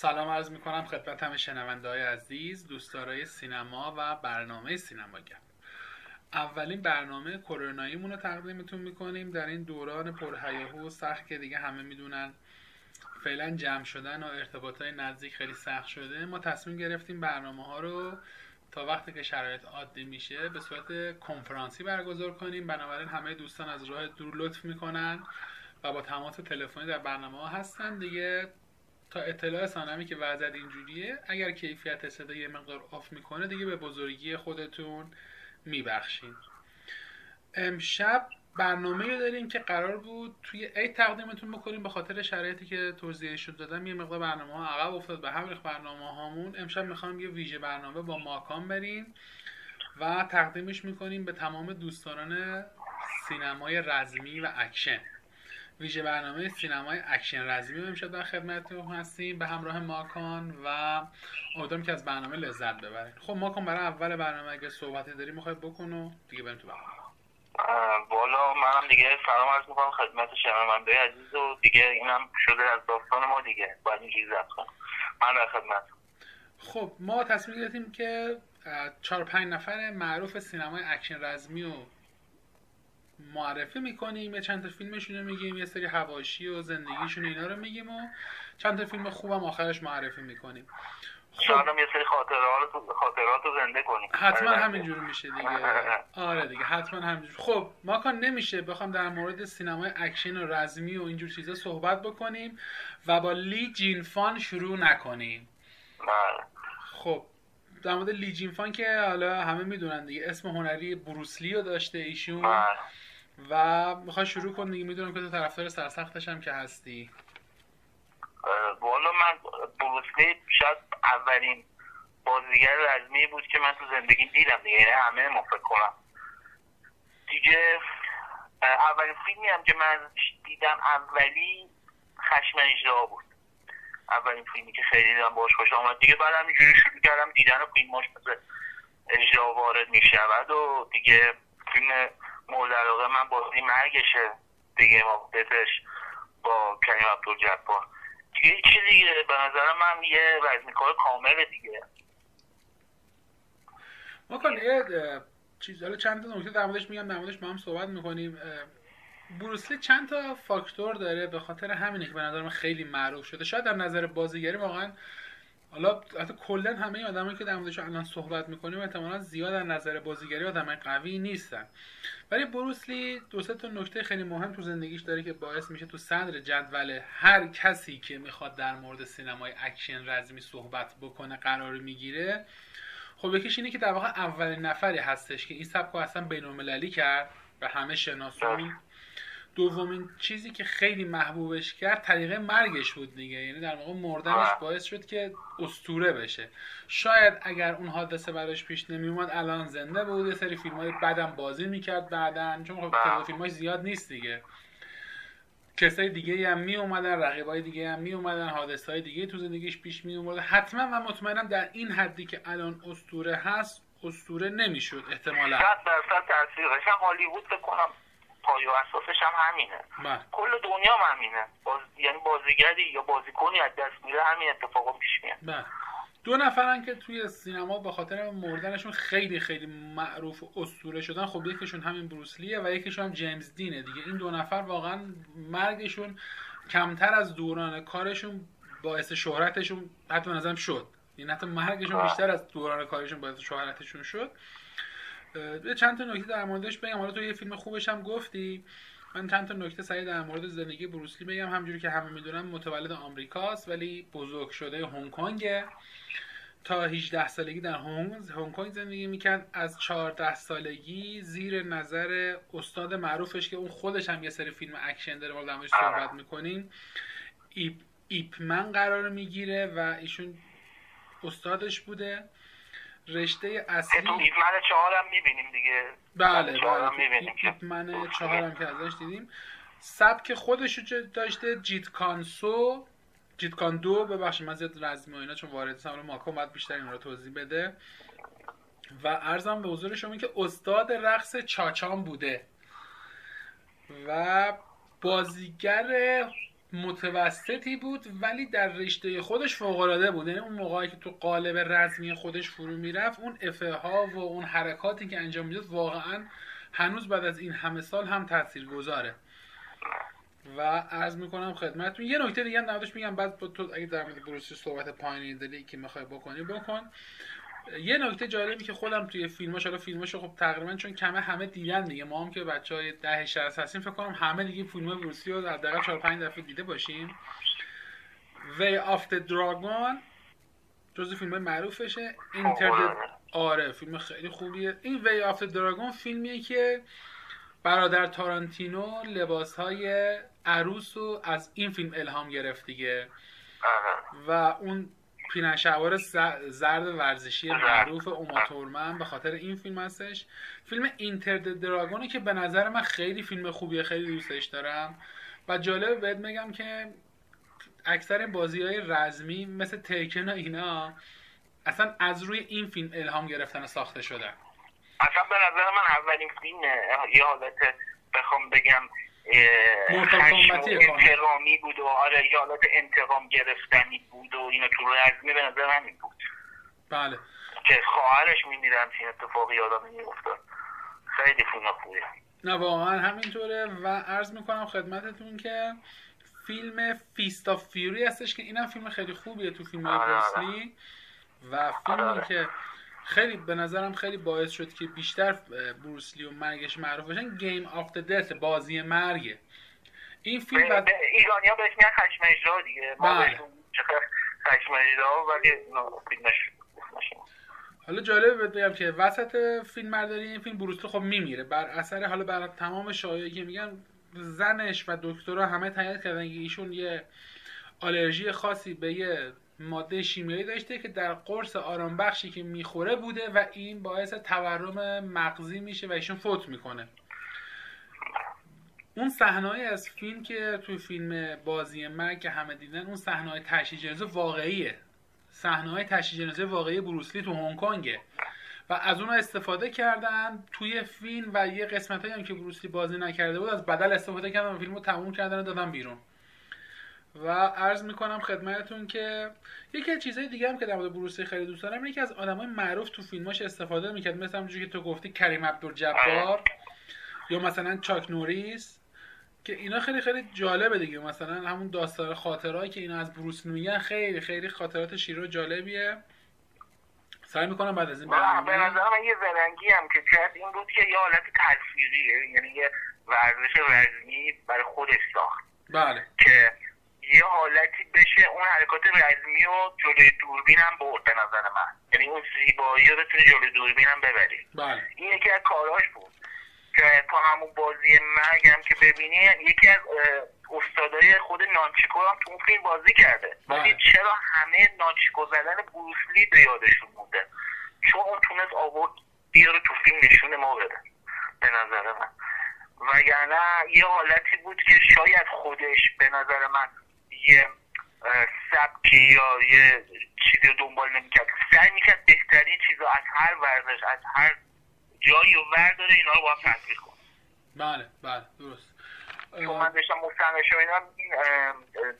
سلام عرض می‌کنم خدمت همه شنونده های عزیز دوستدارای سینما و برنامه سینماگر اولین برنامه کروناییمون رو تقدیمتون می‌کنیم. در این دوران پرهیاهو و سخت که دیگه همه می‌دونن فعلا جمع شدن و ارتباط های نزدیک خیلی سخت شده. ما تصمیم گرفتیم برنامه ها رو تا وقتی که شرایط عادی میشه به صورت کنفرانسی برگزار کنیم. بنابراین همه دوستان از راه دور لطف می‌کنن و با تماس تلفنی در برنامه ها هستن. دیگه تا اطلاع سانمی که وضعیت اینجوریه اگر کیفیت صدا یه مقدار آف می‌کنه دیگه به بزرگی خودتون میبخشید امشب برنامه داریم که قرار بود توی عید تقدیمتون بکنیم به خاطر شرایطی که توضیحشون دادم. یه مقدار برنامه ها عقب افتاد به همین برنامه هامون. امشب می‌خوام یه ویژه برنامه با ماکان بریم و تقدیمش می‌کنیم به تمام دوستان سینمای رزمی و اکشن. ویژه برنامه سینمای اکشن رزمی امشب در خدمتتون هستیم. به همراه ماکان و امیدوارم که از برنامه لذت ببرید خب ماکان برای اول برنامه اگه صحبتی داری می‌خوای بکن و دیگه بریم تو برنامه. والا منم دیگه سلام عرض می‌کنم خدمت شنونده عزیز و دیگه اینم شده از داستان ما دیگه. باید اینجوری ضبط کنم. من در خدمت. خب ما تصمیم گرفتیم که چهار پنج نفر معروف سینمای اکشن رزمی و معرفی می‌کنیم یه چند تا فیلمشون رو میگیم یه سری حواشی و زندگیشون اینا رو میگیم و چند تا فیلم خوبم آخرش معرفی می‌کنیم. خب. یه سری خاطرات خاطرات رو زنده کنیم. حتما همینجوری میشه دیگه. آره دیگه حتما همینجوری خب ماکان نمیشه. بخوام در مورد سینمای اکشن و رزمی و اینجور چیزا صحبت بکنیم و با لی جینفان شروع نکنیم. بله. خب در مورد لی جینفان که حالا همه می‌دونن دیگه اسم هنری بروسلی رو داشته ایشون. بله. و می‌خوای شروع کن دیگه. می‌دونم که تو طرفدار سرسختش هم که هستی. والا من بروسلی شاید اولین بازیگر رزمی بود که من تو زندگی دیدم دیگه. یعنی همه ما فکر کنم. دیگه اولین فیلمی هم که من دیدم اولی خشم اجرا بود. اولین فیلمی که خیلی دیدم باش خوش آمد. دیگه بعد اینجوری شروع کردم دیدن فیلماش مثل اجرا وارد می‌شود و دیگه فیلم مورد علاقه من بازی مرگشه دیگه ما بهتش با کریم عبدالجبار. دیگه هیچ دیگه. به نظر من یه رزمیکار کامل دیگه. ما چیز حالا چند تا نکته در موردش میگم در موردش با هم صحبت می‌کنیم. بروسلی چند تا فاکتور داره به خاطر همینه که به نظر من خیلی معروف شده. شاید در نظر بازیگری واقعا حالا حتی کلا همه آدمایی که در موردش الان صحبت می‌کنیم احتمالا زیاد در نظر بازیگری آدمای قوی نیستن. ولی بروسلی دو سه تا نکته خیلی مهم تو زندگیش داره که باعث میشه تو صدر جدول هر کسی که می‌خواد در مورد سینمای اکشن رزمی صحبت بکنه قرار می‌گیره خب یکیش اینه که در واقع اولین نفری هستش که این سبک اصلا بین‌المللی کرد و همه شناسون دومین چیزی که خیلی محبوبش کرد طریقه مرگش بود دیگه. یعنی در واقع مردنش باعث شد که استوره بشه. شاید اگر اون حادثه براش پیش نمیومد الان زنده بود. یه سری فیلم های بعدم بازی می‌کرد بعدا چون خب تعداد فیلماش زیاد نیست دیگه. کسای دیگه هم می اومدن رقیبای دیگه هم می اومدن حادثه های دیگه تو زندگیش پیش می اومد حتما و مطمئنم در این حدی که الان استوره هست استوره نمی‌شد احتمالا. 100 درصد تاثیرش هم هالیوود فکر پای و اساسش هم همینه. بله. کل دنیا هم همینه. باز... یعنی بازیگری یا بازیکنی از دست میره همین اتفاقا پیش میاد. بله. دو نفرن که توی سینما به خاطر مردنشون خیلی خیلی معروف و اسطوره شدن خب یکیشون همین بروسلیه و یکیشون هم جیمز دینه دیگه. این دو نفر واقعا مرگشون کمتر از دوران کارشون باعث شهرتشون حتی نظرم شد. یعنی حتی مرگشون بیشتر از دوران کارشون باعث شهرتشون شد. یه چند تا نکته در موردش بگم. حالا تو یه فیلم خوبش هم گفتی. من چند تا نکته سریع در مورد زندگی بروسلی بگم. همونجوری که همه می‌دونن متولد آمریکاست ولی بزرگ شده هنگ کنگ تا 18 سالگی در هنگ کنگ زندگی می‌کرد. از 14 سالگی زیر نظر استاد معروفش که اون خودش هم یه سری فیلم اکشن داره ما در صحبت می‌کنیم. ایپ ایپمن قرار می‌گیره و ایشون استادش بوده. رشته اصلی تو ایپمن چهارم می‌بینیم دیگه. بله بله می‌بینیم که ایپمن چهارم که ازش دیدیم. سبک خودش رو داشته؟ جیت کان دو. جیت کان دو ببخشید من زیاد رزمی و اینا چون وارد هستم ماکو باید بیشتر این رو توضیح بده. و عرضم به حضور شما که استاد رقص چاچا بوده. و بازیگر متوسطی بود ولی در رشته خودش فوق بود. یعنی اون موقعی که تو قالب رزمی خودش فرو می‌رفت اون افه ها و اون حرکاتی که انجام می‌داد واقعا هنوز بعد از این همه سال هم تاثیر گذاره و عرض می‌کنم خدمتتون یه نکته دیگه نمادش میگم بعد تو اگه در مورد بروسی صحبت پایینی داری که می‌خوای بکنی بکن. یه نکته جالبی که خودم توی فیلماش حالا فیلماش خب تقریبا چون کمه همه دیدن دیگه. ما هم که بچه های ده 60 هستیم فکر کنم همه دیگه فیلم بروسی رو حداقل 4 5 دفعه دیده باشیم. Way of the Dragon جزو فیلم معروفشه. Enter آره. فیلم خیلی خوبیه. این Way of the Dragon فیلمیه که برادر تارانتینو لباس های عروس رو از این فیلم الهام گرفت دیگه. و اون پیرنشوار زرد ورزشی معروف اوما تورمن به خاطر این فیلم هستش. فیلم اینتر دراگونی که به نظر من خیلی فیلم خوبیه خیلی دوستش دارم. و جالب بهت میگم که اکثر بازی های رزمی مثل تیکن و اینا اصلا از روی این فیلم الهام گرفتن و ساخته شدن. اصلا به نظر من اولین فیلم یه حالت بخوام بگم انتقامی بود و آره حالت انتقام گرفتنی بود و اینو تو رزمی به نظر همین بود. بله. که خواهرش میمیرم این اتفاقی یادم میافتاد. خیلی فیلم خوبیه نه واقعا همینطوره و عرض می‌کنم خدمتتون که فیلم Fist of Fury هستش که اینم فیلم خیلی خوبیه تو فیلم آره بروسلی و فیلمی آره. که خیلی به نظرم خیلی باعث شد که بیشتر بروسلی و مرگش معروف بشن Game of Death بازی مرگه. این فیلم بعد ایرانی ها بهش میگن خشم اژدها دیگه. بله. خشم اژدها ولی فیلمش حالا جالبه بگم که وسط فیلم برداری این فیلم بروسلی خب میمیره. بر اثر حالا بر تمام شایعی که میگن زنش و دکترها همه تایید کردن که ایشون یه آلرژی خاصی به یه ماده شیمیایی داشته که در قرص آرام بخشی که می‌خوره بوده و این باعث تورم مغزی میشه و ایشون فوت می‌کنه. اون صحنه از فیلم که توی فیلم بازی مرگ که همه دیدن اون صحنه های تشییع جنازه واقعیه. صحنه های تشییع جنازه واقعی بروسلی تو هنگ کنگه. و از اون استفاده کردن توی فیلم و یه قسمت هم که بروسلی بازی نکرده بود از بدل استفاده کردن و فیلم رو تموم کردن و دادن بیرون. و عرض می‌کنم خدمتتون که یکی از چیزهای دیگه هم که در مورد بروسی خیلی دوست دارم که از آدمای معروف تو فیلماش استفاده می‌کرد. مثل همونجوری که تو گفتی کریم عبدالجبار یا مثلا چاک نوریس که اینا خیلی خیلی جالبه دیگه. مثلا همون داستان خاطرهایی که اینا از بروس میگن خیلی خیلی خاطرات شیرو جالبیه. سعی می‌کنم بعد از این برنامه به نظر من یه زرنگی هم که کرد این بود که یه حالت تصویریه یعنی یه ورزش رزمی برای خودش ساخت. بله. که یه حالتی بشه اون حرکات رزمی و جلوی دوربین هم برد به نظر من. یعنی اون زیبایی رو بتونی جلوی دوربین هم ببری. بله. این یکی از کاراش بود. که تا همون بازی مرگم که ببینی یکی از استادای خود نانچیکو هم تو اون فیلم بازی کرده. بله. ولی چرا همه نانچیکو زدن بروسلی به یادشون مونده؟ چون اون تونست آورد بیاره تو فیلم نشون ما بده. به نظر من. وگرنه یه حالتی بود که شاید خودش به نظر من یه سبکی یا یه چیزی رو دنبال نمی‌کرد. سعی می‌کرد بهترین چیز از هر ورزش از هر جایی و ورداره اینا رو با هم تصویر کن بله بله درست. چون من داشتم مستنش اینا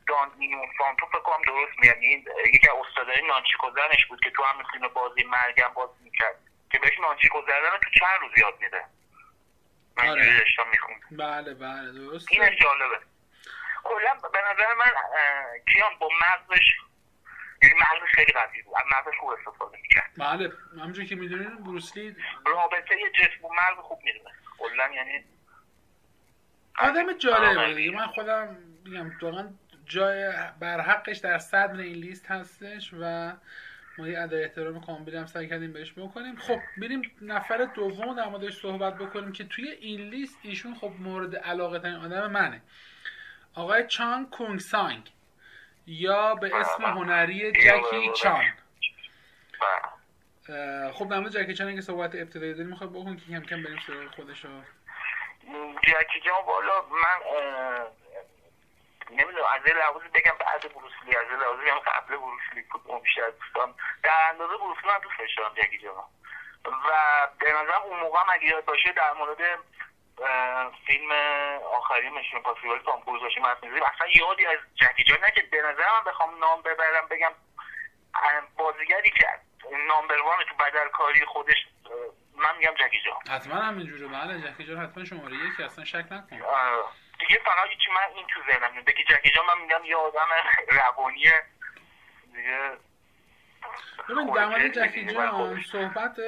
دان این فانتو فکر کنم درست میاد. این یکی از استادای نانچیکو زنش بود که تو هم فیلم بازی مرگم بازی می‌کرد. که بهش نانچیکو زدن تو چند روز یاد میده. من آره. داشتم می‌خوند بله بله درست. این جالبه. کلا به نظر من کیان با مغزش یعنی مغزش خیلی قوی بود. مغزش خوب استفاده می‌کرد. بله همونجوری که می‌دونین بروسلی رابطه جسم و مغز خوب می‌دونه. کلا یعنی آدم جالبه دیگه. من خودم میگم واقعا جای بر حقش در صدر این لیست هستش و ما یه ادای احترام کاملی هم سعی کردیم بهش بکنیم. خب بریم نفر دوم در موردش صحبت بکنیم که توی این لیست ایشون خب مورد علاقه ترین آدم منه. آقای چانگ کونگ سانگ یا به اسم هنری جکی چان خب در مورد جکی چان که صحبت ابتدایی داریم می‌خواد بکن که کم کم بریم سراغ خودش جکی چان والا من نمی‌دونم از این لحاظ بگم بعد بروسلی از این لحاظ بگم قبل بروسلی کدوم بیشتر دوستان در اندازه بروسلی من دوست داشتم جکی چان و به نظرم اون موقع هم اگه یاد باشه در مورد فیلم آخری مشین پاسیبل تام کروز باشه اصلا یادی از جکی جان نه که به نظر من بخوام نام ببرم بگم بازیگری که نامبر وان تو بدل کاری خودش من میگم جکی جان حتما همینجوره بله جکی جان حتما شماره یکی اصلا شک نکن. دیگه فقط هیچ من این تو ذهنم بگی جکی جان من میگم یه آدم روانی دیگه ببین در مورد جکی جان صحبت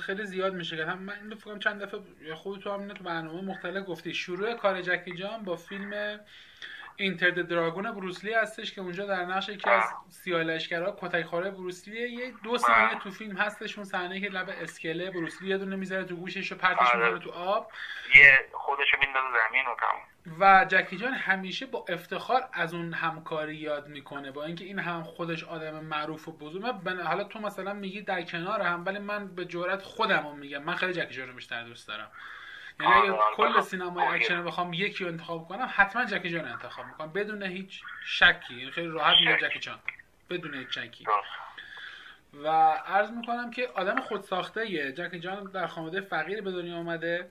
خیلی زیاد میشه که من این فکر چند دفعه خود تو هم تو برنامه مختلف گفتی. شروع کار جکی جان با فیلم اینتر دراگون بروسلی هستش که اونجا در نقش یکی از سیاه کتک خوره بروسلی یه دو ثانیه تو فیلم هستش اون صحنه که لب اسکله بروسلی یه دونه می‌ذاره تو گوشش و پرتش می‌ذاره تو آب. یه خودشو میندازه زمین و و جکی چان همیشه با افتخار از اون همکاری یاد می‌کنه. با اینکه این هم خودش آدم معروف و بزرگ. من حالا تو مثلا میگی در کنار هم ولی من به جرات خودم میگم. من خیلی جکی چان رو بیشتر دوست دارم. یعنی اگه کل سینمای اکشن بخوام یکی رو انتخاب کنم حتما جکی چان انتخاب می‌کنم. بدون هیچ شکی. یعنی خیلی راحت میگم جکی چان. بدون هیچ شکی. و عرض می‌کنم که آدم خودساخته یه جکی جان در خانواده فقیر به دنیا آمده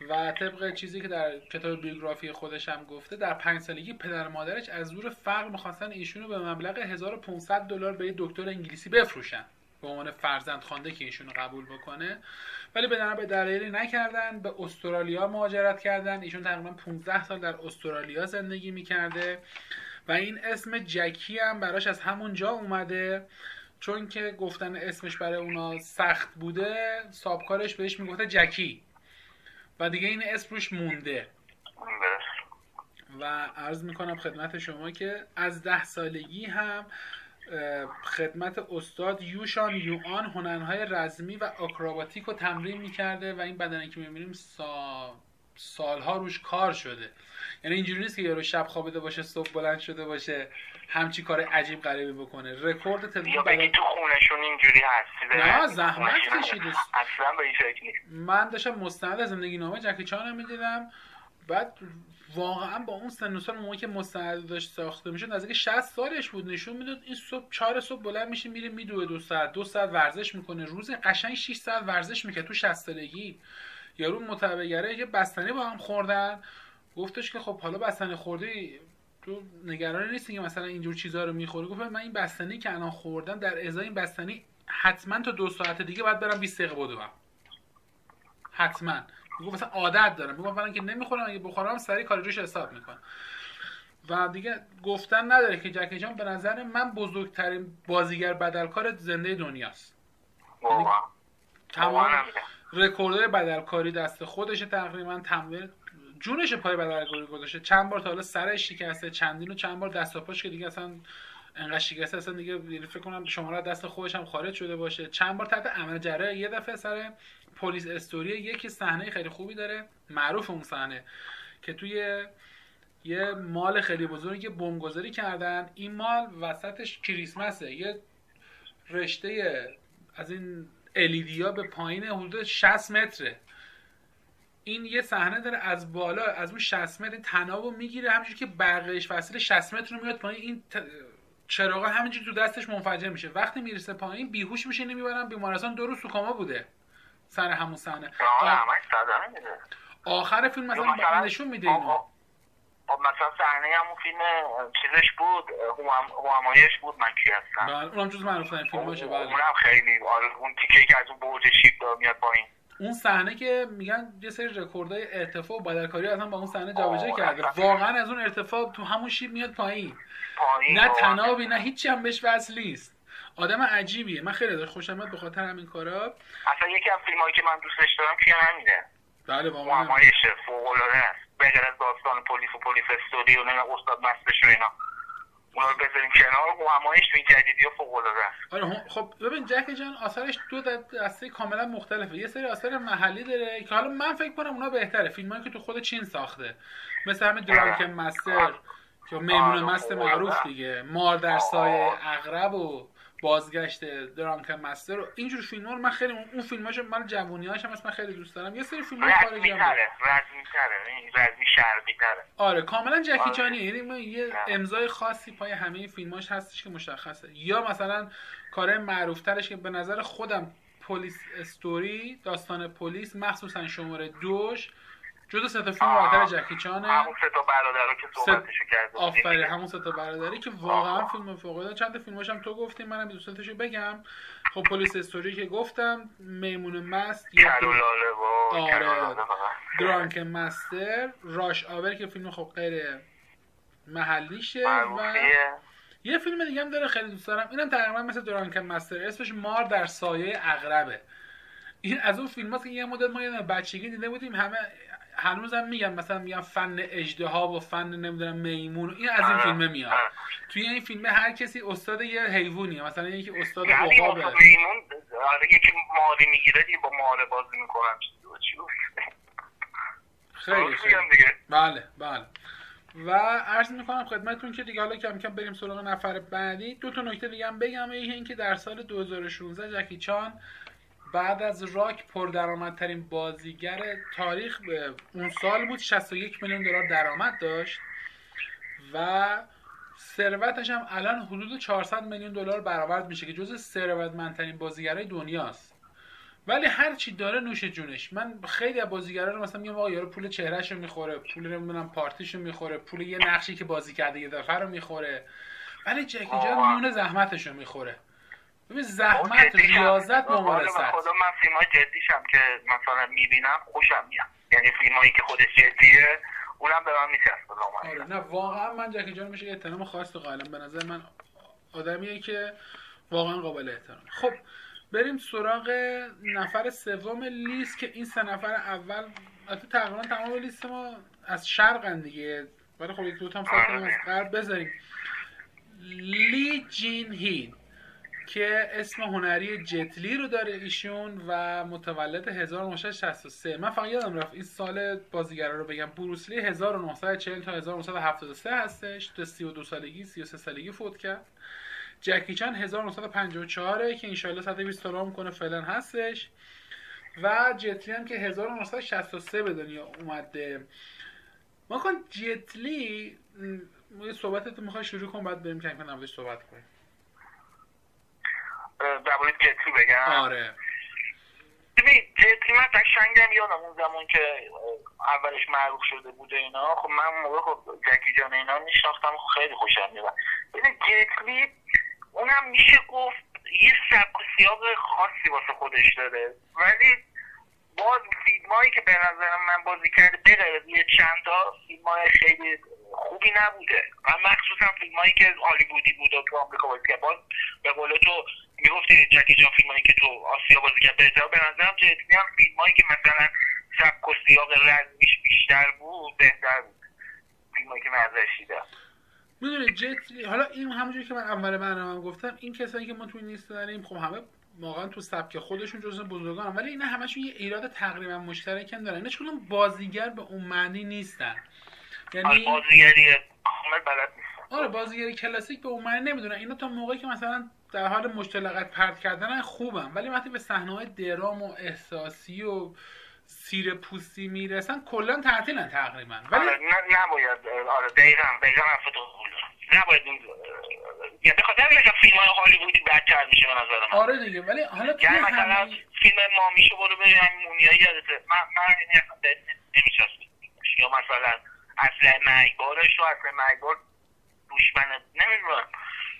و طبق چیزی که در کتاب بیوگرافی خودش هم گفته در پنج سالگی پدر مادرش از زور فقر می‌خواستن ایشونو به مبلغ 1500 دلار به دکتر انگلیسی بفروشن. به عنوان فرزند خوانده که ایشونو قبول بکنه. ولی به به دلایلی نکردن به استرالیا مهاجرت کردن. ایشون تقریبا 15 سال در استرالیا زندگی می‌کرده و این اسم جکی هم براش از همون جا اومده. چون که گفتن اسمش برای اونا سخت بوده سابکارش بهش می‌گفته جکی. و دیگه این اسم روش مونده. و عرض می‌کنم خدمت شما که از ده سالگی هم خدمت استاد یوشان یوان هنرهای رزمی و آکروباتیک رو تمرین می‌کرده و این بدنی که می‌بینیم سا... سالها روش کار شده. یعنی اینجوری نیست که یارو شب خوابیده باشه صبح بلند شده باشه. همچی کار عجیب غریبی بکنه. رکورد تلویزیون بدن تو خونشون اینجوری هست نه زحمت کشیده اصلا به این من داشتم مستند زندگی نامه جکی چان می‌دیدم. بعد واقعا با اون سن و سال موقعی که مستند داشت ساخته می‌شد نزدیک 60 سالش بود. نشون می‌داد این صبح 4 صبح بلند میشه میره میدوه دو ساعت. دو ساعت ورزش می‌کنه. روز قشنگ 6 ساعت ورزش می‌کنه تو 60 سالگی. یارو متابعگره یه بستنی با هم خوردن. گفتش که خب حالا بستنی خوردی تو نگران نیستی که مثلا اینجور چیزها رو می‌خوری. گفت من این بستنی که الان خوردم در ازای این بستنی حتما تا دو ساعت دیگه باید برم 20 دقیقه بدوم حتما. میگم مثلا عادت دارم. میگم مثلا که نمی‌خورم اگه بخورم سری کاری روش حساب می‌کنم. و دیگه گفتن نداره که جکی جان به نظر من بزرگترین بازیگر بدلکار زنده دنیاست. یعنی تمام رکوردهای بدلکاری دست خودش تقریبا تمام جونش پای بدلکاری گذاشته. چند بار تا حالا سرش شکسته چندین چند بار دست و پاش که دیگه اصلا انقدر شکسته اصلا دیگه یعنی فکر کنم شماره دست خودش هم خارج شده باشه. چند بار تحت عمل جراحی یه دفعه سر پلیس استوری یکی صحنه خیلی خوبی داره معروف اون صحنه که توی یه مال خیلی بزرگی بمبگذاری کردن این مال وسطش کریسمسه. یه رشته از این الیدیا به پایین حدود 60 متره. این یه صحنه داره از بالا از اون 60 متر تنابو می‌گیره همینجوری که برقش وسیله 60 متر رو میاد پایین این چراغ همینجوری تو دستش منفجر میشه. وقتی می‌رسه پایین بیهوش میشه نمی‌برن بیمارستان. دو روز تو بوده سر همون صحنه. آخر فیلم مثلا نشون میده اینو. خب مثلا صحنه همون فیلم چیزش بود همایش بود من کی هستم؟ بله اونم جز معروف ترین فیلماشه بله. اونم خیلی آره اون تیکه که از اون برج شیب میاد پایین. اون صحنه که میگن یه سری رکوردای ارتفاع و بدلکاری اصلا با اون صحنه جابجا کرده. واقعا از اون ارتفاع تو همون شیب میاد پایین. نه تنابی نه هیچی هم بهش وصل نیست. آدم عجیبیه. من خیلی خوشم میاد به خاطر همین کارا. اصلا یکی از فیلمایی که من دوستش دارم کیان همینه؟ بله واقعا. همایشه فوق العاده است از داستان پلیس و پلیس استودیو نه استاد مستش و اینا. اونا رو بذاریم کنار و همایش تو این جدیدی ها فوق العاده است. آره خب ببین جک جان آثارش دو دسته کاملا مختلفه. یه سری آثار محلی داره که حالا من فکر کنم اونا بهتره. فیلمایی که تو خود چین ساخته. مثل همین درانکن مستر که میمون مست معروف دیگه. مار در سایه اغرب و بازگشت درانکن مستر و اینجور فیلم رو من خیلی اون فیلماشو من جوونیاش هم من خیلی دوست دارم. یه سری فیلم خارجی هم رزمی شرقی تره آره کاملا جکی آره. چانی. یعنی یه امضای خاصی پای همه فیلماش هستش که مشخصه. یا مثلا کار معروف ترش که به نظر خودم پلیس استوری داستان پلیس مخصوصا شماره دوش جدا سه تا فیلم برتر جکی چانه. همون سه تا برادر که صحبتشو کرده آفرین همون سه تا برادری که واقعا فیلم فوق العاده. چند تا فیلماش هم تو گفتی منم دو تاشو بگم. خب پلیس استوری که گفتم میمون مست یا و آره. درانک مستر راش آور که فیلم خب غیر محلیشه و یه فیلم دیگه هم داره خیلی دوست دارم. اینم تقریبا مثل درانکن مستر. اسمش مار در سایه اغربه. این از اون فیلم که یه مدت ما یه بچگی دیده بودیم همه هنوزم میگم مثلا میگم فن اجدها و فن نمی‌دونم میمون این از این فیلمه میاد. توی این فیلمه هر کسی استاد یه حیوانیه مثلا یکی استاد عقابه میمون آره یکی ماری می‌گیره با ماره بازی می‌کنن خیلی خیلی. بله بله. و عرض می‌کنم خدمتتون که دیگه حالا کم کم بریم سراغ نفر بعدی. دو تا نکته دیگه هم بگم یکی اینکه در سال 2016 جکی چان بعد از راک پردرآمدترین بازیگر تاریخ به اون سال بود 61 میلیون دلار درآمد داشت و ثروتش هم الان حدود 400 میلیون دلار برآورد میشه که جز ثروتمندترین بازیگرای دنیاست. ولی هر چی داره نوش جونش. من خیلی از بازیگرا رو مثلا میگم آقا یارو پول چهرهشو می‌خوره پول نمی‌دونم پارتیشو می‌خوره پول یه نقشی که بازی کرده یه دفعه رو می‌خوره. ولی جکی جان نون زحمتشو می‌خوره. ببین زحمت ریاضت ممارست خدا من فیلم های جدیشم که مثلا می‌بینم خوشم میاد. یعنی فیلم هایی که خودش جدیه اونم به من میچسبه آره نه واقعا من جکی جان میشه احترام خاص قائلم. به نظر من آدمیه که واقعا قابل احترام. خب بریم سراغ نفر سوم لیست که این سه نفر اول البته تقریبا تمام لیست ما از شرقن دیگه. ولی خب یک دو تا هم از غرب بذاریم. لی جین هین. که اسم هنری جتلی رو داره ایشون و متولد 1963 من فقط یادم رفت این سال بازیگرا رو بگم. بروسلی 1940 تا 1973 هستش. تا 32 سالگی 33 سالگی فوت کرد. جکی چان 1954 که انشالله 120 تا کنه فعلا هستش. و جتلی هم که 1963 به دنیا اومده. ما کن جتلی صحبتت می‌خوای شروع کن بعد بریم که نمازش صحبت کنیم. درباره جتلی بگم. آره. ببین جتلی من قشنگم یادم اون زمان که اولش معروف شده بوده اینا. خب من موقع خب جکی جان اینا میشناختم خیلی خوشم میاد ببین جتلی اونم میشه گفت یه سبک و سیاق خاصی واسه خودش داره ولی باز فیلم هایی که به نظرم من بازی کرده بغیر یه چند تا فیلم های خیلی خوبی نبوده. و مخصوصا فیلم هایی که هالیوودی بود و تو آمریکا بازی کرد. باز به قول تو می‌گفتی جکی جان فیلم هایی که تو آسیا بازی کرد. بهتر به نظرم جدی هم فیلم هایی که مثلا سبک و سیاق رزمیش بیشتر بود بهتر بود. فیلم هایی که من ازش دیدم می‌دونی جت حالا این همونجوری که من اول برنامه گفتم این کسایی که ما توی نیست داریم خب همه واقعا تو سبک خودشون جزو بزرگان ولی اینا همشون یه ایراد تقریبا مشترکن دارن. اینا چون بازیگر به اون معنی نیستن. یعنی آره بازیگری کامل بلد نیستن. آره بازیگری کلاسیک به اون معنی نمی‌دونن. اینا تا موقعی که مثلا در حال مشتلقت پرت کردن خوبن ولی وقتی به صحنه های درام و احساسی و سیر پوستی می‌رسن کلا تعطیلن تقریبا. ولی آره نباید آره دقیقا دقیقا نباید این یعنی بخاطر اینکه فیلم های هالیوودی بدتر میشه به نظر من. آره دیگه ولی حالا یعنی مثلا همه... فیلم مامیشو برو ببین همین مومیایی یادته. من من این نمی‌شناسم یا مثلا اصل مرگبارش و اصل مرگبار دوشمن نمی‌دونم.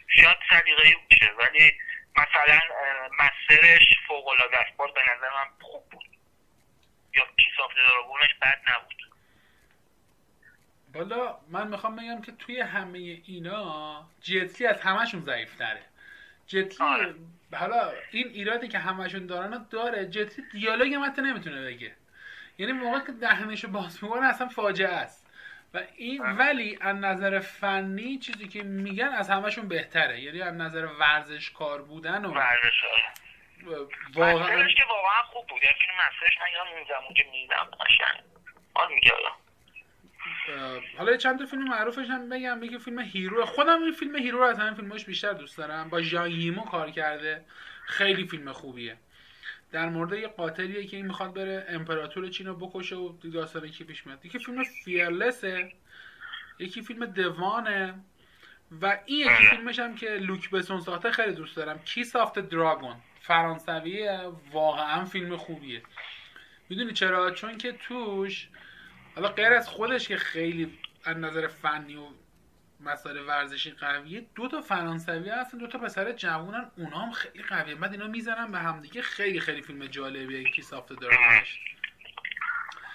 شاید سلیقه‌ای باشه ولی مثلا مسترش فوق العاده است. باز به نظر من خوب بود. یا کی ساخته دارگونش بد نبود. حالا من می‌خوام بگم که توی همه اینا جتلی از همشون ضعیف تره جتلی آره. حالا این ایرادی که همشون دارن داره جتلی دیالوگ متن نمی‌تونه بگه. یعنی موقع که دهنشو باز می‌کنه اصلا فاجعه است. و این. ولی از نظر فنی چیزی که میگن از همشون بهتره. یعنی از نظر ورزش کار بودن و ورزش واقعا که واقعا خوب بود. یعنی فیلم مسئلهش یادم اون زمان که میدم قشنگ حال میگه حالا؟ چند تا فیلم معروفش هم بگم. بگم فیلم Hero. خودم این فیلم Hero رو از همین فیلماش بیشتر دوست دارم. با ژانگ ییمو کار کرده. خیلی فیلم خوبیه. در مورد یه قاتلیه که این می‌خواد بره امپراتور چین رو بکشه و داستانی پیش میاد. یکی فیلم Fearless ه یکی فیلم The One ه و این یکی. فیلمش هم که لوک بسون ساخته خیلی دوست دارم. Kiss of the Dragon فرانسویه واقعا فیلم خوبیه. می‌دونی چرا؟ چون که توش حالا غیر از خودش که خیلی از نظر فنی و مسائل ورزشی قویه. دو تا فرانسوی هستن دو تا پسر جوونن اونا هم خیلی قویه. بعد اینا می‌زنن به همدیگه خیلی خیلی فیلم جالبیه. کی ساخته دراگونش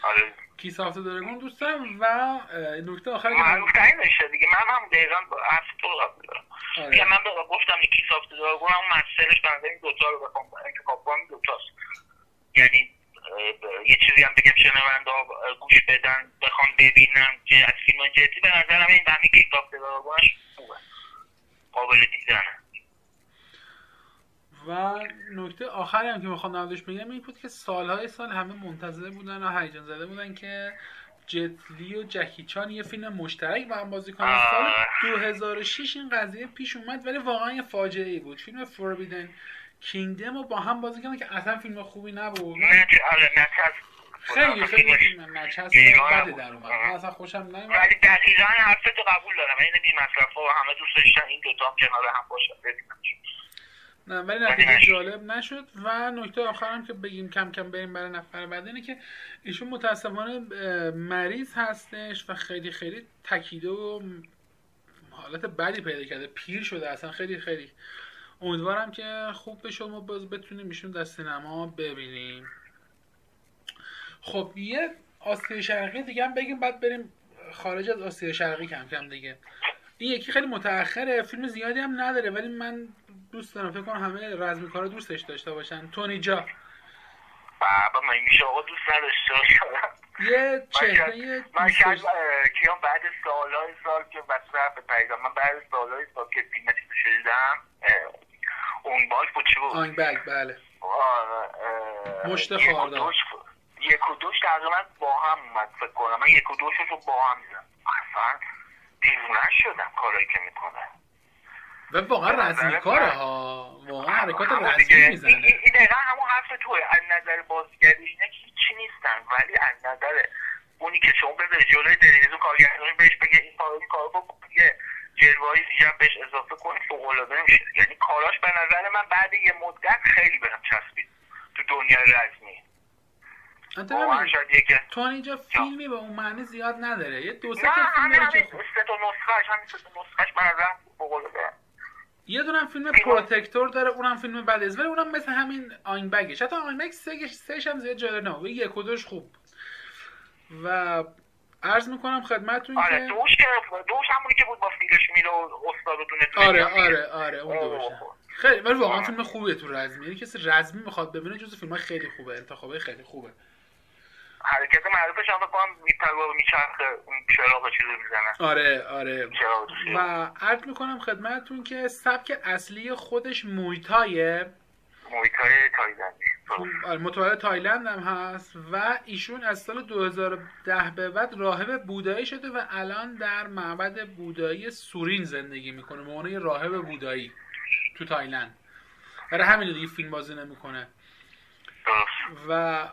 آره. کی ساخته دراگون دوست دارم و نکته آخری که نشه دیگه من هم دقیقا حرف تو قبول دیگه آره. من گفتم یکی سافت دراگون هم مسترش بنده این دوتا رو بخوام. انتخاب کنم این دوتاست. یعنی یه چیزی هم بگم شنونده ها گوش بدن بخوام ببینم که از فیلم جدی به نظرم این همین که دراگونش خوبه. قابل دیدنه. و نکته آخری هم که می‌خوام نمودش بگم این بود که سالهای سال همه منتظر بودن و هیجان زده بودن که جتلی و جکی چان یه فیلم مشترک با هم بازی کنن. سال 2006 این قضیه پیش اومد ولی واقعا یه فاجعه ای بود. فیلم فوربیدن کینگدم رو با هم بازی کردن که اصلا فیلم خوبی نبود. من نه چه- آره خیلی خیلی فیلم بیگانه بده. در اومد. آه. من اصلا خوشم نیومد ولی دقیقا حرف تو قبول دارم. این بی مصرف. و همه دوست داشتن این دوتا هم کنار هم باشن. نه ولی نتیجه. جالب نشد. و نکته آخرم که بگیم کم کم بریم برای نفر بعد اینه که ایشون متاسفانه مریض هستش و خیلی خیلی تکیده و حالت بدی پیدا کرده. پیر شده اصلا. خیلی خیلی. امیدوارم که خوب بشه ما باز بتونیم ایشون در سینما ببینیم. خب یه آسیای شرقی دیگه هم بگیم بعد بریم خارج از آسیای شرقی کم کم دیگه. این یکی خیلی متأخره فیلم زیادی هم نداره ولی من دوست دارم فکر کنم همه رزمی کارا دوستش داشته باشن. تونی جا. بابا من میشه آقا دوست نداشته باشم. یه چهره من شاید کیان بعد سالهای سال که مصرف پیدا من بعد سالهای سال که فیلم چیزو شدیدم اون بال بود چی بود؟ آنگ بگ بله. آه، اه، مشت خاردار. دوش یک و دوش تقریبا با هم اومد فکر کنم. من یک و دوشش رو با هم دیدم. اصلا دیوونه شدم کارایی که می‌کنه. و واقعا رزمی کاره ها. واقعا حرکات رزمی می‌زنه. این دقیقا همون حرف توه. از نظر بازیگری اینا که هیچی نیستن. ولی از نظر اونی که شما بذاری جلوی تلویزیون کارگردانی بهش بگه این کارو این کارو بکن. یه جلوه‌های دیگه هم بهش اضافه کنی فوق‌العاده میشه. یعنی کاراش به نظر من بعد یه مدت خیلی بهم چسبید تو دنیای رزمی. تو اینجا فیلمی به اون معنی زیاد نداره. یه دو سه تا فیلم داره که سه تا نسخهش همین سه تا فوق‌العاده. یه دونم فیلم پروتکتور داره اونم فیلم بعد از ولی اونم مثل همین آین بگش. حتی آین بگ سه سهش هم زیاد جالب نه یک و دوش خوب. و عرض می‌کنم خدمتتون آره که دوش که دوش همونی که بود با فیلش میره و استاد و دونه دونه آره. آره آره اون دوشه. خیلی ولی واقعا فیلم خوبیه تو رزمی یعنی کسی رزمی می‌خواد ببینه جز فیلم خیلی خوبه انتخابه خیلی خوبه. حرکت معروفش هم بکنم میپره و میچرخه چراغ چیزو می‌زنه. آره آره. و عرض می‌کنم خدمتتون که سبک اصلی خودش مویتایه. تای تایلندی. آره، متولد تایلند هم هست و ایشون از سال 2010 به بعد راهب بودایی شده و الان در معبد بودایی سورین زندگی می‌کنه به عنوان راهب بودایی تو تایلند. برای همین دیگه فیلم بازی نمی‌کنه. و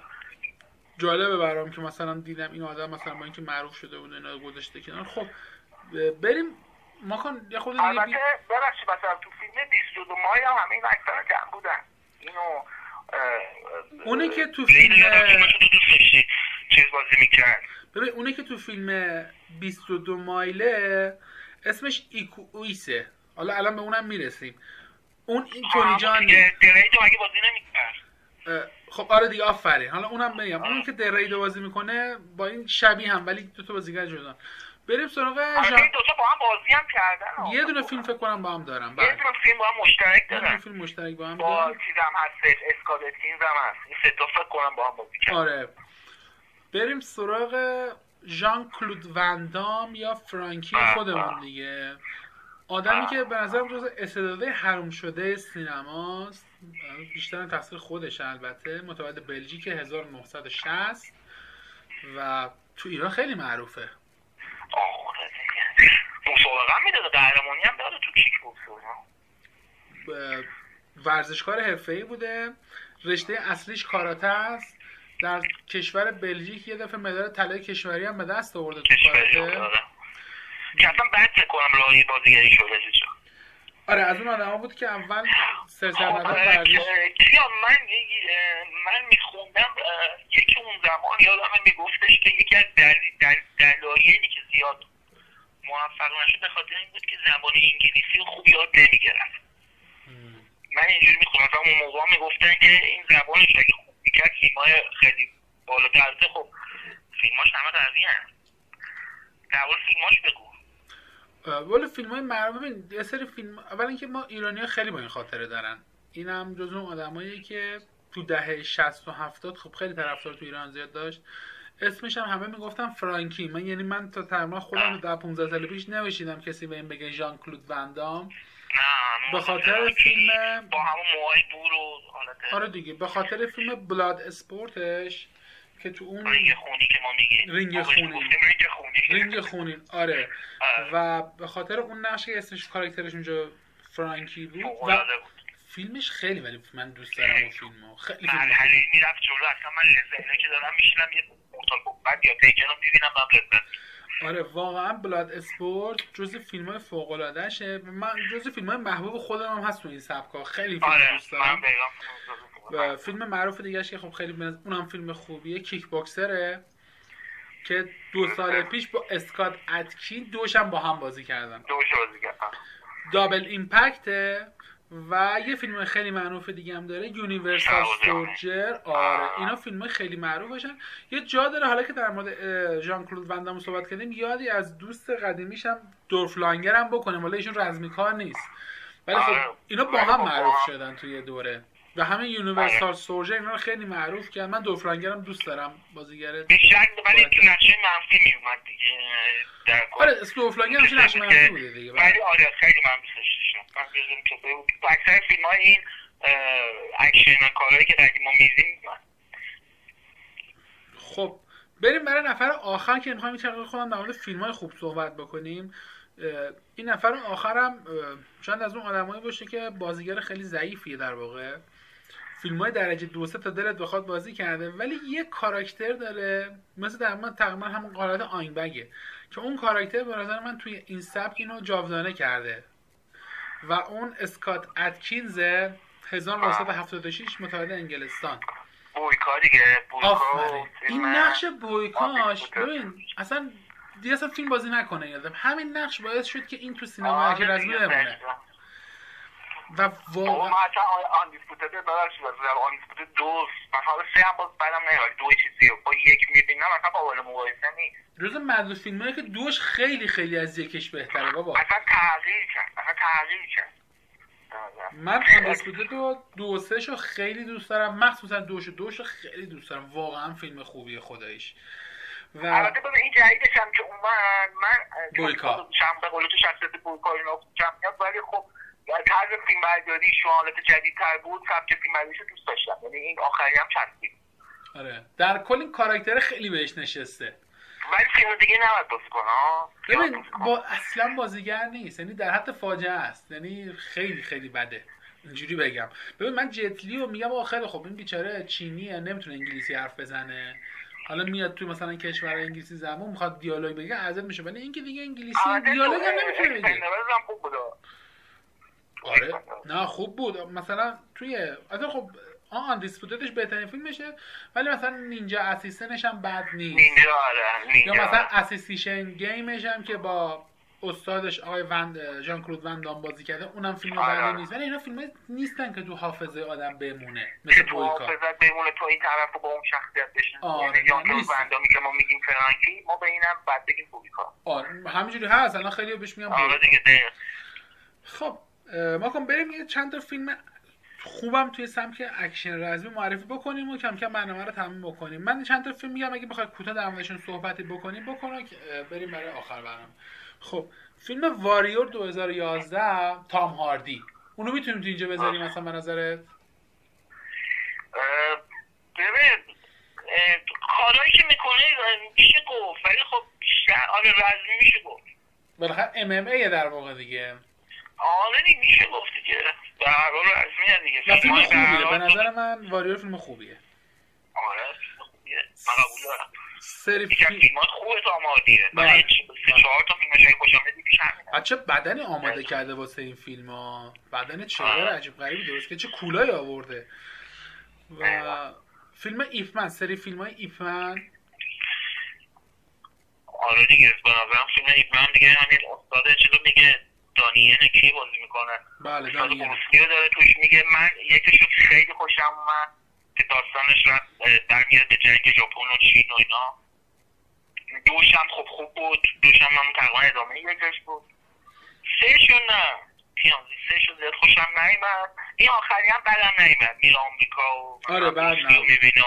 جالبه برام که مثلا دیدم این آدم مثلا با اینکه معروف شده بود اینا گذاشته کنار. خب بریم ما کن یه خود دیگه بی... البته ببخشید مثلا تو فیلم 22 ماه هم همه این اکثر جمع بودن. اه، اونه که تو فیلم- چیز بازی می‌کرد. ببین اونه که تو فیلم 22 مایله اسمش ایکو اویسه. حالا الان به اونم می‌رسیم. اون این تونی جان نیست. دریجو مگه بازی نمی‌کرد. خب آره دیگه آفرین. حالا اونم بگم. اون که دریدو بازی می‌کنه با این شبیه هم ولی دو تا بازیگر جدا. بریم سراغ ژان این دوتا با هم بازی هم کردن یه دونه فیلم فکر کنم با هم دارم یه بله. دونه فیلم با هم مشترک یه دونه فیلم مشترک با هم با دارم چیزم هستش اسکالتینز هم هست. این سه تا فکر کنم با هم بازی کردن. آره. بریم سراغ ژان کلود وندام یا فرانکی خودمون. دیگه. آدمی که به نظرم جز استعدادهای حروم شده سینماست. بیشتر تقصیر خودش البته. متولد بلژیک 1960 و تو ایران خیلی معروفه. آره دیگه. مسابقه هم می‌داده قهرمانی هم داده تو کیک بوکس ورزشکار حرفه‌ای بوده. رشته اصلیش کاراته است. در کشور بلژیک یه دفعه مدال طلای کشوری هم به دست آورده تو کاراته. که اصلا فکر کنم راهی بازیگری شده آره از اون آدم بود که اول سر سرمدن اه، برداشت که- کیا من من میخوندم یکی اون زمان یادم میگفتش که یکی از دل- دلایلی که زیاد موفق نشد به خاطر این بود که زبان انگلیسی رو خوب یاد نمی‌گرفت. من اینجوری می‌خونم. اون موقع می‌گفتن که این زبانش اگه خوب می‌کرد فیلمای خیلی بالاتر. خب فیلماش همه قوی هم فیلماش بگو. ولی فیلم های معروف یه سری فیلم اول اینکه ما ایرانی ها خیلی با این خاطره دارن. این هم جز اون آدمایی که تو دهه 60 و 70 خب خیلی طرفدار تو ایران زیاد داشت. اسمش هم همه می‌گفتن فرانکی. من یعنی من تا تقریبا خودم در 15 سال پیش نوشیدم کسی به این بگه ژان کلود وندام نه به خاطر فیلم با همون موهای بور و حالت آره دیگه. به خاطر فیلم بلاد اسپورتش که تو اون رنگ خونی که ما میگیم. رنگ خونی. رنگ خونی. رنگ آره. آره. و به خاطر اون نقش که اسمش کاراکترش اونجا فرانکی بود و فیلمش خیلی ولی من دوست دارم اون فیلمو. خیلی فیلم مرحله می‌رفت جلو. اصلا من لذت که دارم میشینم یه مورتال کمبت یا تیکن رو می‌بینم من لذت آره واقعا بلاد اسپورت جز فیلم های فوق العاده شه من جز فیلم های محبوب خودم هم هست تو این سبکا. خیلی فیلم آره دوست دارم. و فیلم معروف دیگهش که خب خیلی بنز... اونم فیلم خوبیه کیک باکسره که دو سال پیش با اسکات اتکین دوشم با هم بازی کردن. دوش بازی کردم دابل ایمپکته. و یه فیلم خیلی معروف دیگه هم داره یونیورسال سولجر آره اینا فیلم خیلی معروفشن. یه جا داره حالا که در مورد ژان کلود وندام صحبت کردیم یادی از دوست قدیمیش هم دورف لانگر هم بکنیم. حالا ایشون رزمی کار نیست. ولی خب آره. اینا با ولی هم با معروف. شدن توی دوره. و همه یونیورسال سولجر اینا رو خیلی معروف کرد. من هم دوست دارم بازیگر بیشتر ولی تو نقشه منفی میومد دیگه. در. آره دورف لانگر هم نقش منفی بوده دیگه. بله. ولی آره خیلی من داشتم بود تو اکثر فیلم های این اکشن کارهایی که قدیم ما میدیم خب بریم برای نفر آخر که می‌خوایم چقدر خودم در مورد فیلم های خوب صحبت بکنیم. این نفر آخرم شاید از اون آدمایی باشه که بازیگر خیلی ضعیفیه در واقع. فیلم های درجه دو سه تا دلت بخواد بازی کرده ولی یه کاراکتر داره مثل در من تقریبا همون حالت آینبگه که اون کاراکتر به نظر من توی این سبک اینو جاودانه کرده. و اون اسکات اتکینز 1976 متولد انگلستان. بویکا دیگه بویکا این نقش بویکاش. ببین اصلا دیگه اصلا فیلم بازی نکنه یادم. همین نقش باعث شد که این تو سینما آره رزمی بمونه. و واقعا من اصلا آن دیسپوتد ببخشید آن دیسپوتد دو مثلا سه هم باز بعدم نمیاد دو چیزی با یک می‌بینم اصلا قابل مقایسه نیست. جز معدود فیلمایی که دوش خیلی خیلی از یکش بهتره بابا. اصلا تغییر کرد. اصلا تغییر کرد. من آن دو دو و سه شو خیلی دوست دارم. مخصوصا دوش دوش خیلی دوست دارم. واقعا فیلم خوبیه خداییش. و البته ببین این جدیدش هم که اومد من بویکا. چند به قول تو شخصیت بویکا اینا میاد ولی خب طرز فیلم برداری شو حالت جدیدتر بود سبک فیلم برداریشو دوست داشتم. یعنی این آخری هم چسبید آره. در کل این کاراکتر خیلی بهش نشسته. ولی فیلم دیگه نباید بازی کنه ببین با اصلا بازیگر نیست. یعنی در حد فاجعه است. یعنی خیلی خیلی بده. اینجوری بگم. ببین من جتلی رو میگم آخه خیلی خب این بیچاره چینیه نمی‌تونه انگلیسی حرف بزنه. حالا میاد توی مثلا کشور انگلیسی زبون می‌خواد دیالوگ بگه ازت میشه. ولی اینکه دیگه انگلیسی دیالوگ هم نمی‌تونه بگه اکسپندبلز هم خوب بود آره. نه خوب بود. مثلا توی اصلا خب آن دیسپوتدش بهترین فیلمشه ولی مثلا نینجا اسیستنش هم بد نیست. نینجا آره یا نینجا مثلا اسیستیشن گیمش هم که با استادش آقای وند ژان کلود وندام بازی کرده اونم فیلم آره. نیست. ولی اینا فیلم نیستن که تو حافظه آدم بمونه مثل تو بویکا. حافظت بمونه تو این طرف با اون شخصیت بشن آره، یعنی جان. کلود وندامی که ما میگیم فرانکی ما به اینم بعد بگیم بویکا. آره همینجوری هست. الان خیلی بهش میگم آره. دیگه خب ما کن بریم یه چند تا فیلم خوبم توی سمت اکشن رزمی معرفی بکنیم و کم کم برنامه رو تموم بکنیم. من چند تا فیلم میگم اگه بخواید کوتاه در موردشون صحبتی بکنیم بکنم که بریم برای آخر برنامه. خب فیلم Warrior 2011 تام هاردی. اونو می‌تونیم تو اینجا بذاریم مثلا به نظرت؟ ببین کارهایی که می‌کنه میشه گفت. ولی خب بیشتر آره رزمی میشه گفت. بالاخره ام ام ای در واقع دیگه. آره میشه گفت دیگه. در هر حال رزمی دیگه. فیلم خوبیه به نظر من واریور فیلم خوبیه. آره فیلم خوبیه. من قبول دارم. سری از فیلم فیلم خوبه تا آمادیه. من بله. چهار تا فیلمش های خوشم همینه. بچه بدنی آماده بله. کرده واسه این فیلم ها بدن چهره آره. عجیب غریبی درست که چه کولایی آورده. و. فیلم ایفمن سری فیلم های ایفمن. آره دیگه به نظرم فیلم ایپمن دیگه همین استاد چیزو میگه. دانیه کی بازی می‌کنه. بله دانیل داره توش میگه. من یکیشو خیلی خوشم اومد که داستانش رفت اه، برمیاد به جنگ ژاپن و چین و اینا. دوشم خب خوب بود. دوشم هم تقریبا ادامه یکش بود. سهشون نه. پیانزی سهشون زیاد خوشم نیمد این آخری هم بدم نیمد میره آمریکا و آره،. می‌بینم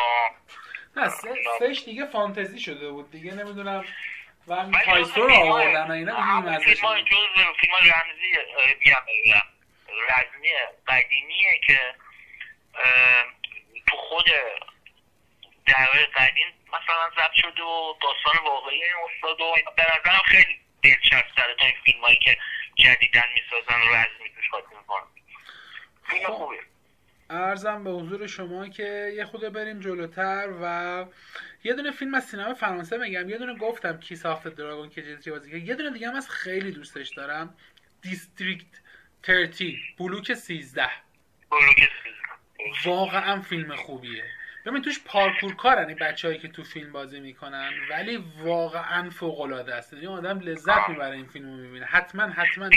نه سه- سهش دیگه فانتزی شده بود. دیگه نمی‌دونم. و همین ولی تایسو رو آوردن و اینا دیگه همون مزه فیلم‌های شده جزو فیلم رمزی میگم میگم رزمی قدیمیه که تو خود دره قدیم مثلا ضبط شده و داستان واقعی این استاد و. به نظرم خیلی دلچسب‌تره تا این فیلمایی که جدیدن می‌سازن و رزمی توش قاطی می‌کنن فیلم خب. ارزم به حضور شما که یه خود بریم جلوتر و یه دونه فیلم از سینما فرانسه میگم یه دونه گفتم کی ساخت دراگون که چیزی بازی. یه دونه دیگه هم از خیلی دوستش دارم. دیستریکت 13 بلوک 13 بلوک واقعا فیلم خوبیه. ببین توش پارکور کارن این بچههایی که تو فیلم بازی می‌کنن ولی واقعا فوق العاده است یعنی آدم لذت می‌بره این فیلم رو می‌بینه. حتما حتما. اه،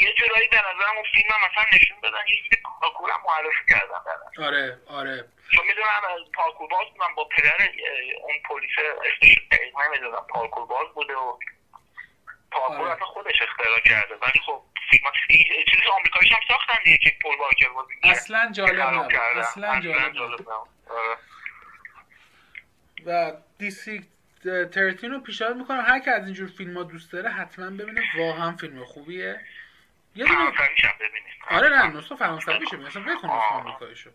یه جورایی به نظرم اون فیلم هم مثلا نشون بدن یه جوری پاکور هم معرفی کردن برن. آره آره. چون می‌دونم از پارکور باز بودم با پدر اون پلیس اسمش نمی‌دونم پارکور باز بوده و پارکور آره. اصلا خودش اختراع کرده ولی خب فیلم چیزی آمریکاییش هم ساختن دیگه که پل واکر بازی. اصلا جالب نبود. اصلا جالب نبود. آره. و District 13 رو پیشنهاد می‌کنم هر کی از اینجور فیلم ها دوست داره حتما ببینه واقعا فیلم خوبیه یه دونه فرانسویش هم ببینید آره نه نسخه فرانسوی شه اصلا ول کن نسخه آه. آمریکاییشو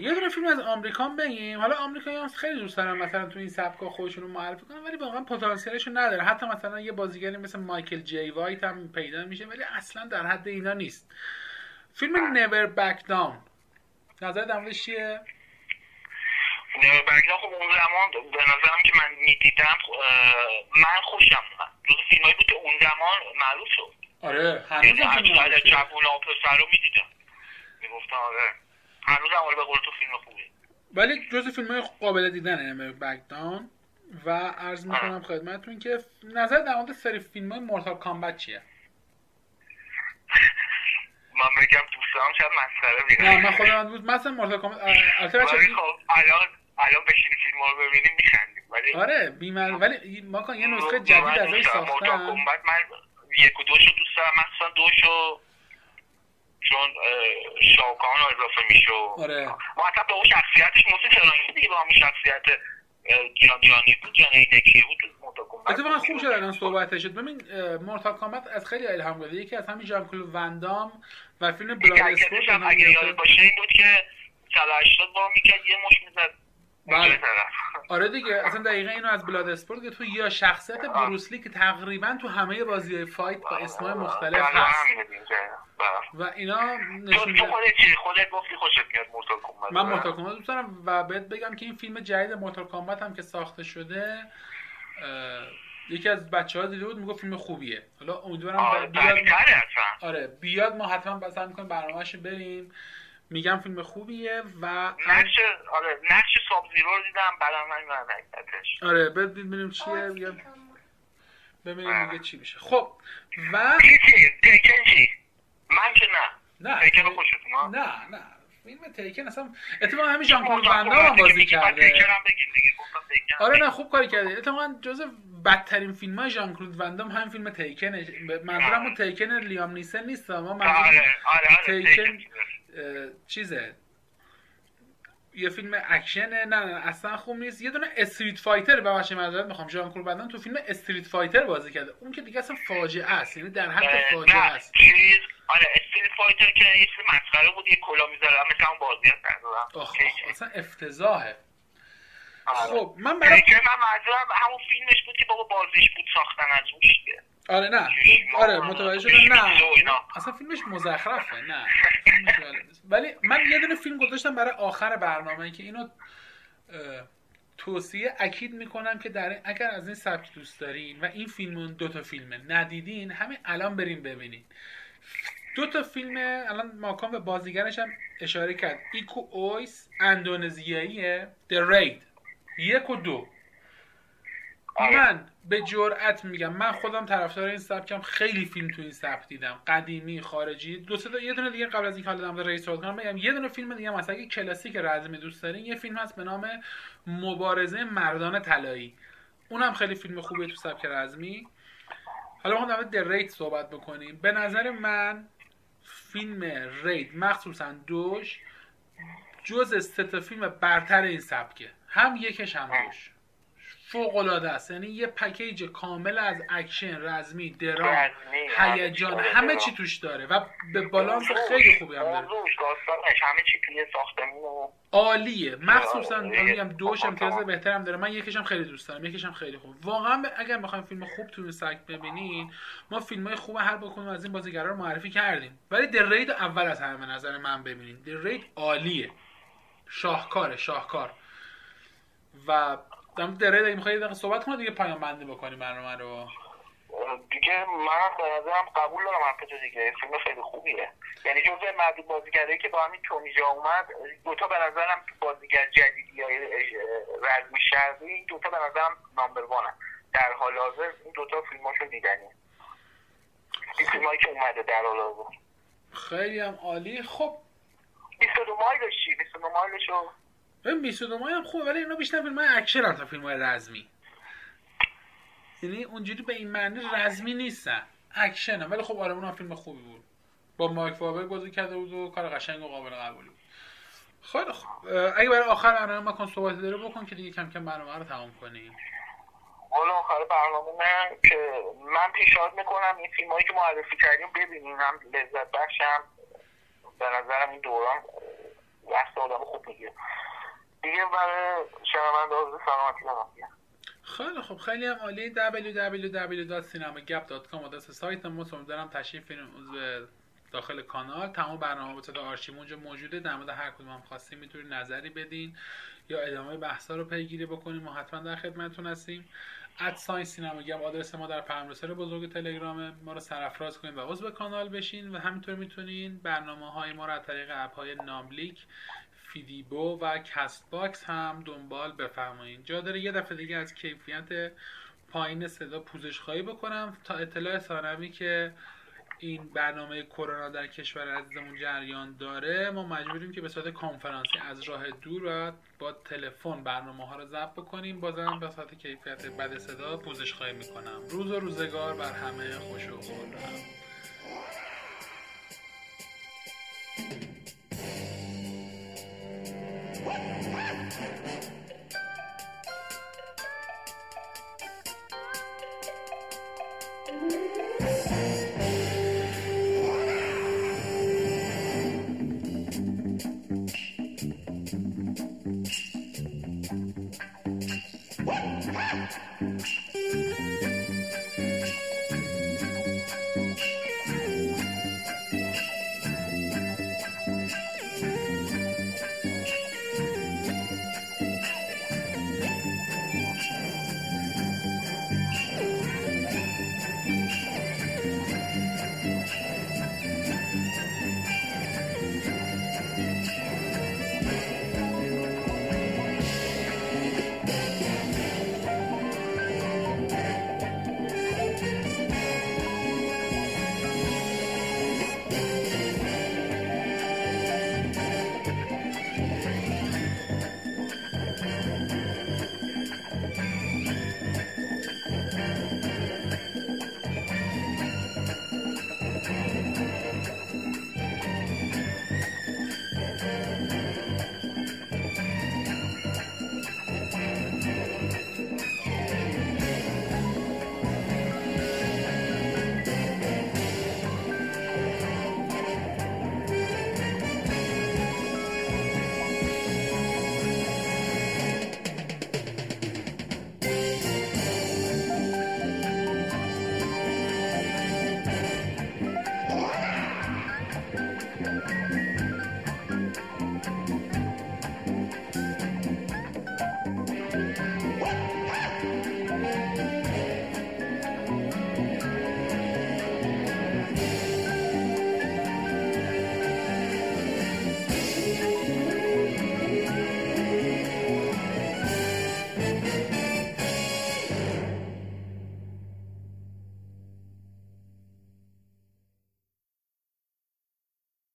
یه دونه فیلم از آمریکا هم بگیم. حالا آمریکایی هم خیلی دوست دارن مثلا تو این سبکا خودشون رو معرفی کنن ولی واقعا پتانسیلش رو نداره. حتی مثلا یه بازیگری مثل مایکل جی وایت هم پیدا میشه ولی اصلا در حد اینا نیست. فیلم نور بک داون نظر در موردش چیه؟ برگزا خب اون زمان به نظرم که من می‌دیدم من خوشم اومد. جز فیلمایی بود که اون زمان معروف شد. آره یعنی هنوز از بعد جوون و پسر رو می‌دیدم. می‌گفتم آره. هنوز هم به قول تو فیلم خوبی ولی جز فیلم های قابل دیدن نور بک داون و عرض می‌کنم خدمتتون که نظر در مورد سری فیلم های مورتال کامبت چیه؟ من بگم دوستان شاید مسخره نه بگم من خودم بود مثلا مورتال کامبت البته بچه خب الان الان بشینی فیلم رو ببینیم میخندیم. ولی آره بیمار ولی ما کن یه نسخه جدید ازش مورتال ساختن. کمبت من یک و دوشو دوست دارم. مخصوصا دوشو چون اه، شاوکان اضافه میشه آره. ما اصلا به اون شخصیتش موسی فرانکی دیگه با همون شخصیت جان جانی بود جان اینکی بود اتفاقا خوب شد الان صحبت شد ببین Mortal Kombat از خیلی الهام گرفته یکی از همین ژان کلود وندام و فیلم Bloodsport اگه یاد. باشه این بود که سال 80 با می‌کرد یه مش می‌زد بله. آره دیگه اصلا دقیقا اینو از Bloodsport که تو یا شخصیت بروسلی که تقریبا تو همه بازی های fight با اسمای مختلف بله، هست. بله. و اینا نشون تو خودت چی؟ خودت گفتی خوشت میاد Mortal من Mortal Kombat دوست دارم و بهت بگم که این فیلم جدید Mortal Kombat هم که ساخته شده یکی از بچه ها دیده بود می‌گفت فیلم خوبیه. حالا امیدوارم بیاد آره بیاد ما حتما بسر می‌کنیم برنامهش بریم. میگم فیلم خوبیه و نقش آره نقش ساب زیرو رو دیدم بعدم من آره ببینیم چیه بگم. ببینیم دیگه چی میشه. خب و چی چی تیکن چی؟ من که نه. نه تیکن رو خوشت اومد نه نه. فیلم تیکن اصلا اتفاقا همین ون دام هم بازی کرده. تیکن هم بگیم دیگه گفتم Tekken. آره نه خوب کاری کرده اتفاقا جز بدترین فیلم های ژان کلود وندام همین فیلم Tekken ه. منظورم اون Taken لیام نیسن نیست ما منظورم آره آره آره Tekken Tekken چیزه. یه فیلم اکشنه نه نه اصلا خوب نیست. یه دونه Street Fighter ببخشید معذرت می‌خوام. ژان کلود وندام تو فیلم Street Fighter بازی کرده. اون که دیگه اصلا فاجعه است. یعنی در حد فاجعه است. چیز آره Street Fighter که یه چیز مسخره بود یه کلا می‌ذاره. مثل اون بازی هست. اصلا افتضاحه. آره. خب من برای من منظورم همون فیلمش بود که بابا بازیش بود ساختن از روش دیگه. آره نه آره متوجه شدم نه. اصلا فیلمش مزخرفه نه. ولی من یه دونه فیلم گذاشتم برای آخر برنامه که اینو توصیه اکید می‌کنم که در اگر از این سبک دوست دارین و این فیلم دو تا فیلمه ندیدین همین الان بریم ببینین دو تا فیلم الان ماکان به بازیگرش هم اشاره کرد ایکو اویس اندونزیاییه The Raid یک و دو. من به جرأت میگم. من خودم طرفدار این سبکم. خیلی فیلم تو این سبک دیدم. قدیمی خارجی. دو سه یه دونه دیگه قبل از اینکه حالا The Raid کنم میگم یه دونه فیلم دیگه مثلا اگه کلاسیک رزمی دوست دارین یه فیلم هست به نام مبارزه مردان طلایی. اونم خیلی فیلم خوبیه تو سبک رزمی. حالا ما The Raid صحبت بکنیم. به نظر من فیلم Raid مخصوصا دوش جز سه فیلم برتر این سبکه. هم یکش هم دوش. فوق العاده است. یعنی یه پکیج کامل از اکشن رزمی درام هیجان همه چی توش داره و یه بالانس خیلی خوبی هم داره. همه چی توی عالیه. مخصوصا میگم دوش امتیاز بهترم داره. من یکیشم خیلی دوست دارم. یکیشم خیلی خوب. واقعا اگر بخوایم فیلم خوب تو سبک ببینین ما فیلم های خوب هر بکنیم از این بازیگرا رو معرفی کردیم. ولی در رید اول از همه نظر من ببینین. در رید عالیه. شاهکاره شاهکار. و دم دره دیگه میخوایی دقیقه صحبت کنه دیگه پایان بندی بکنی برنامه رو؟ دیگه من به نظرم قبول دارم حرف تو دیگه فیلم خیلی خوبیه. یعنی جزء معدود بازیگرایی که با همین تومی جا اومد دوتا به نظرم بازیگر جدیدی یا رزمی شرقی دوتا به نظرم نامبر وانن. در حال حاضر این دوتا فیلماشو دیدنی. این فیلمایی که اومده در حال حاضر. خیلی هم عالی. خب. 22 Mile ش چی 22 Mile شو ببین 22 Mile هم خوبه ولی اینا بیشتر فیلم های اکشنن تا فیلم های رزمی. یعنی اونجوری به این معنی رزمی نیستن. اکشنن. ولی خب آره اونم فیلم خوبی بود. با مارک والبرگ بازی کرده بود و کار قشنگ و قابل قبولی خیلی خوب. اگه برای آخر برنامه کن صحبت داره بکن که دیگه کم کم برنامه رو تمام کنیم. حالا آخر برنامه من که من پیشنهاد می‌کنم این فیلم هایی که معرفی کردیم ببینیم هم لذت بخشم. به نظرم این دوران وقت آدم خوب می‌گیره. دیگه برای شنونده سلامتی خیلی خب خیلی هم عالی www.cinemagap.com آدرس سایت ما. دارم تشریف داخل کانال. تمام برنامه به آرشیو اونجا موجوده. در مورد هر کدوم هم خواستیم می‌تونید نظری بدین یا ادامه بحثا رو پیگیری بکنیم. ما حتما در خدمتتون هستیم. at sign سینما گپ آدرس ما در پیام بزرگ تلگرام. ما رو سرفراز کنید و عضو کانال بشین و همینطور می‌تونین برنامه های ما رو از طریق اپ های ناملیک فیدیبو و Castbox هم دنبال بفرمایید جا داره یه دفعه دیگه از کیفیت پایین صدا پوزش خواهی بکنم. تا اطلاع ثانوی که این برنامه کرونا در کشور عزیزمون جریان داره ما مجبوریم که به صورت کنفرانسی از راه دور و با تلفن برنامه ها رو ضبط بکنیم. بازم به صورت کیفیت بد صدا پوزش خواهی می‌کنم. روز و روزگار بر همه خوش و خورم